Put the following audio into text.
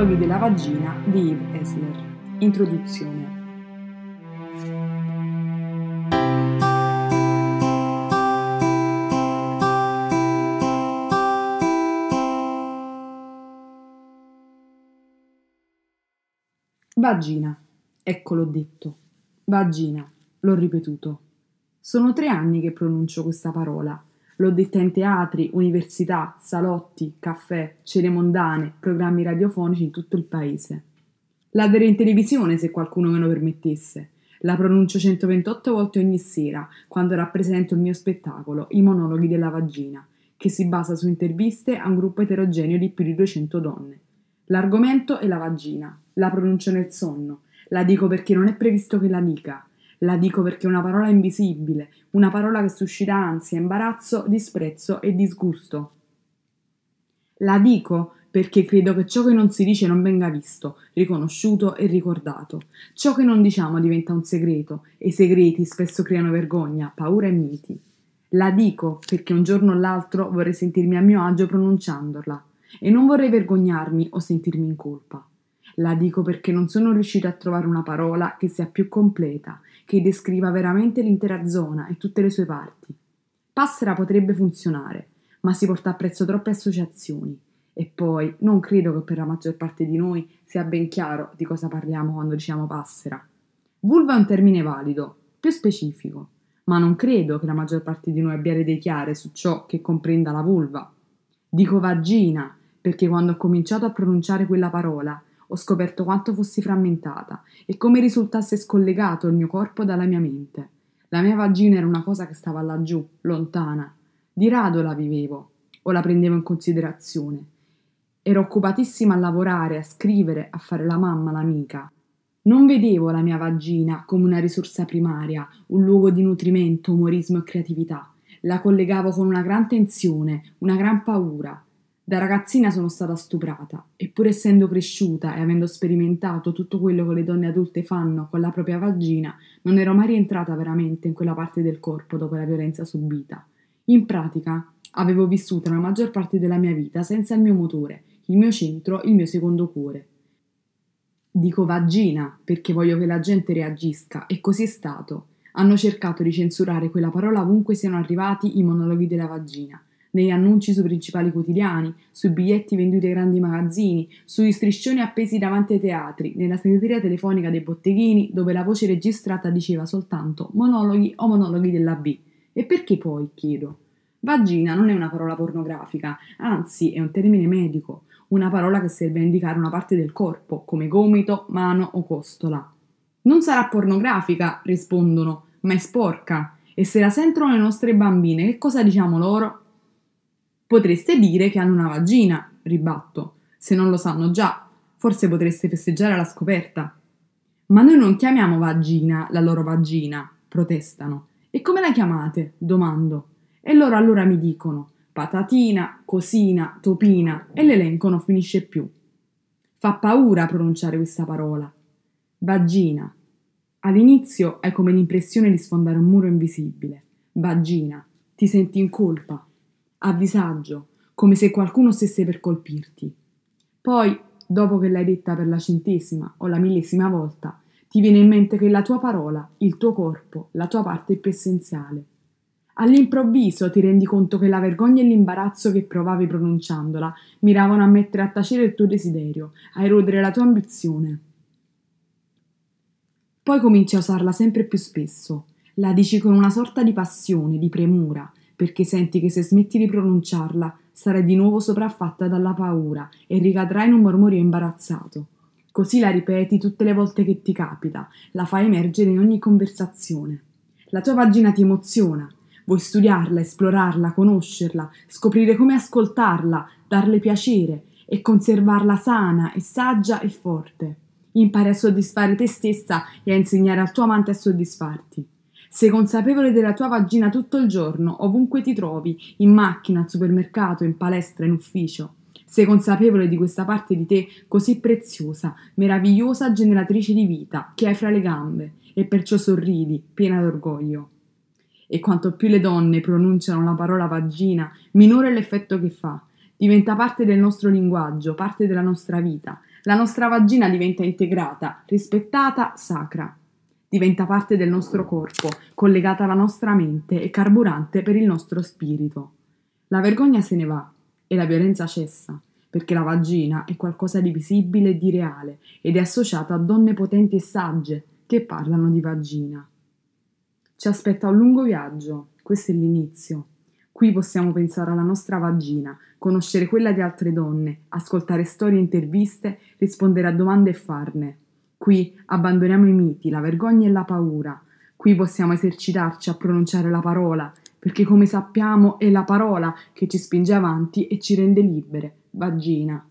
Monologhi della vagina di Yves Esler. Introduzione. Vagina. Ecco l'ho detto. Vagina. L'ho ripetuto. Sono tre anni che pronuncio questa parola L'ho detta in teatri, università, salotti, caffè, cene mondane, programmi radiofonici in tutto il paese. La in televisione se qualcuno me lo permettesse. La pronuncio 128 volte ogni sera, quando rappresento il mio spettacolo, I monologhi della vagina, che si basa su interviste a un gruppo eterogeneo di più di 200 donne. L'argomento è la vagina. La pronuncio nel sonno. La dico perché non è previsto che la dica. La dico perché è una parola invisibile, una parola che suscita ansia, imbarazzo, disprezzo e disgusto. La dico perché credo che ciò che non si dice non venga visto, riconosciuto e ricordato. Ciò che non diciamo diventa un segreto e i segreti spesso creano vergogna, paura e miti. La dico perché un giorno o l'altro vorrei sentirmi a mio agio pronunciandola e non vorrei vergognarmi o sentirmi in colpa. La dico perché non sono riuscita a trovare una parola che sia più completa, che descriva veramente l'intera zona e tutte le sue parti. Passera potrebbe funzionare, ma si porta a prezzo troppe associazioni. E poi non credo che per la maggior parte di noi sia ben chiaro di cosa parliamo quando diciamo passera. Vulva è un termine valido, più specifico, ma non credo che la maggior parte di noi abbia idee chiare su ciò che comprenda la vulva. Dico vagina perché quando ho cominciato a pronunciare quella parola ho scoperto quanto fossi frammentata e come risultasse scollegato il mio corpo dalla mia mente. La mia vagina era una cosa che stava laggiù, lontana. Di rado la vivevo o la prendevo in considerazione. Ero occupatissima a lavorare, a scrivere, a fare la mamma, l'amica. Non vedevo la mia vagina come una risorsa primaria, un luogo di nutrimento, umorismo e creatività. La collegavo con una gran tensione, una gran paura, da ragazzina sono stata stuprata e pur essendo cresciuta e avendo sperimentato tutto quello che le donne adulte fanno con la propria vagina, non ero mai rientrata veramente in quella parte del corpo dopo la violenza subita. In pratica, avevo vissuto la maggior parte della mia vita senza il mio motore, il mio centro, il mio secondo cuore. Dico vagina perché voglio che la gente reagisca e così è stato. Hanno cercato di censurare quella parola ovunque siano arrivati i monologhi della vagina negli annunci sui principali quotidiani, sui biglietti venduti ai grandi magazzini, sugli striscioni appesi davanti ai teatri, nella segreteria telefonica dei botteghini, dove la voce registrata diceva soltanto monologhi o monologhi della B. E perché poi, chiedo? Vagina non è una parola pornografica, anzi è un termine medico, una parola che serve a indicare una parte del corpo, come gomito, mano o costola. Non sarà pornografica, rispondono, ma è sporca. E se la sentono le nostre bambine, che cosa diciamo loro? Potreste dire che hanno una vagina, ribatto. Se non lo sanno già, forse potreste festeggiare la scoperta. Ma noi non chiamiamo vagina la loro vagina, protestano. E come la chiamate? domando. E loro allora mi dicono patatina, cosina, topina e l'elenco non finisce più. Fa paura pronunciare questa parola. Vagina. All'inizio hai come l'impressione di sfondare un muro invisibile. Vagina. Ti senti in colpa a disagio, come se qualcuno stesse per colpirti. Poi, dopo che l'hai detta per la centesima o la millesima volta, ti viene in mente che la tua parola, il tuo corpo, la tua parte più essenziale. All'improvviso ti rendi conto che la vergogna e l'imbarazzo che provavi pronunciandola miravano a mettere a tacere il tuo desiderio, a erodere la tua ambizione. Poi cominci a usarla sempre più spesso. La dici con una sorta di passione, di premura, perché senti che se smetti di pronunciarla sarai di nuovo sopraffatta dalla paura e ricadrai in un mormorio imbarazzato. Così la ripeti tutte le volte che ti capita, la fai emergere in ogni conversazione. La tua vagina ti emoziona, vuoi studiarla, esplorarla, conoscerla, scoprire come ascoltarla, darle piacere e conservarla sana e saggia e forte. Impari a soddisfare te stessa e a insegnare al tuo amante a soddisfarti. Sei consapevole della tua vagina tutto il giorno, ovunque ti trovi, in macchina, al supermercato, in palestra, in ufficio. Sei consapevole di questa parte di te così preziosa, meravigliosa generatrice di vita che hai fra le gambe e perciò sorridi, piena d'orgoglio. E quanto più le donne pronunciano la parola vagina, minore è l'effetto che fa. Diventa parte del nostro linguaggio, parte della nostra vita, La nostra vagina diventa integrata, rispettata, sacra. Diventa parte del nostro corpo, collegata alla nostra mente e carburante per il nostro spirito. La vergogna se ne va e la violenza cessa, perché la vagina è qualcosa di visibile e di reale ed è associata a donne potenti e sagge che parlano di vagina. Ci aspetta un lungo viaggio, questo è l'inizio. Qui possiamo pensare alla nostra vagina, conoscere quella di altre donne, ascoltare storie e interviste, rispondere a domande e farne. Qui abbandoniamo i miti, la vergogna e la paura. Qui possiamo esercitarci a pronunciare la parola, perché come sappiamo è la parola che ci spinge avanti e ci rende libere. Vagina.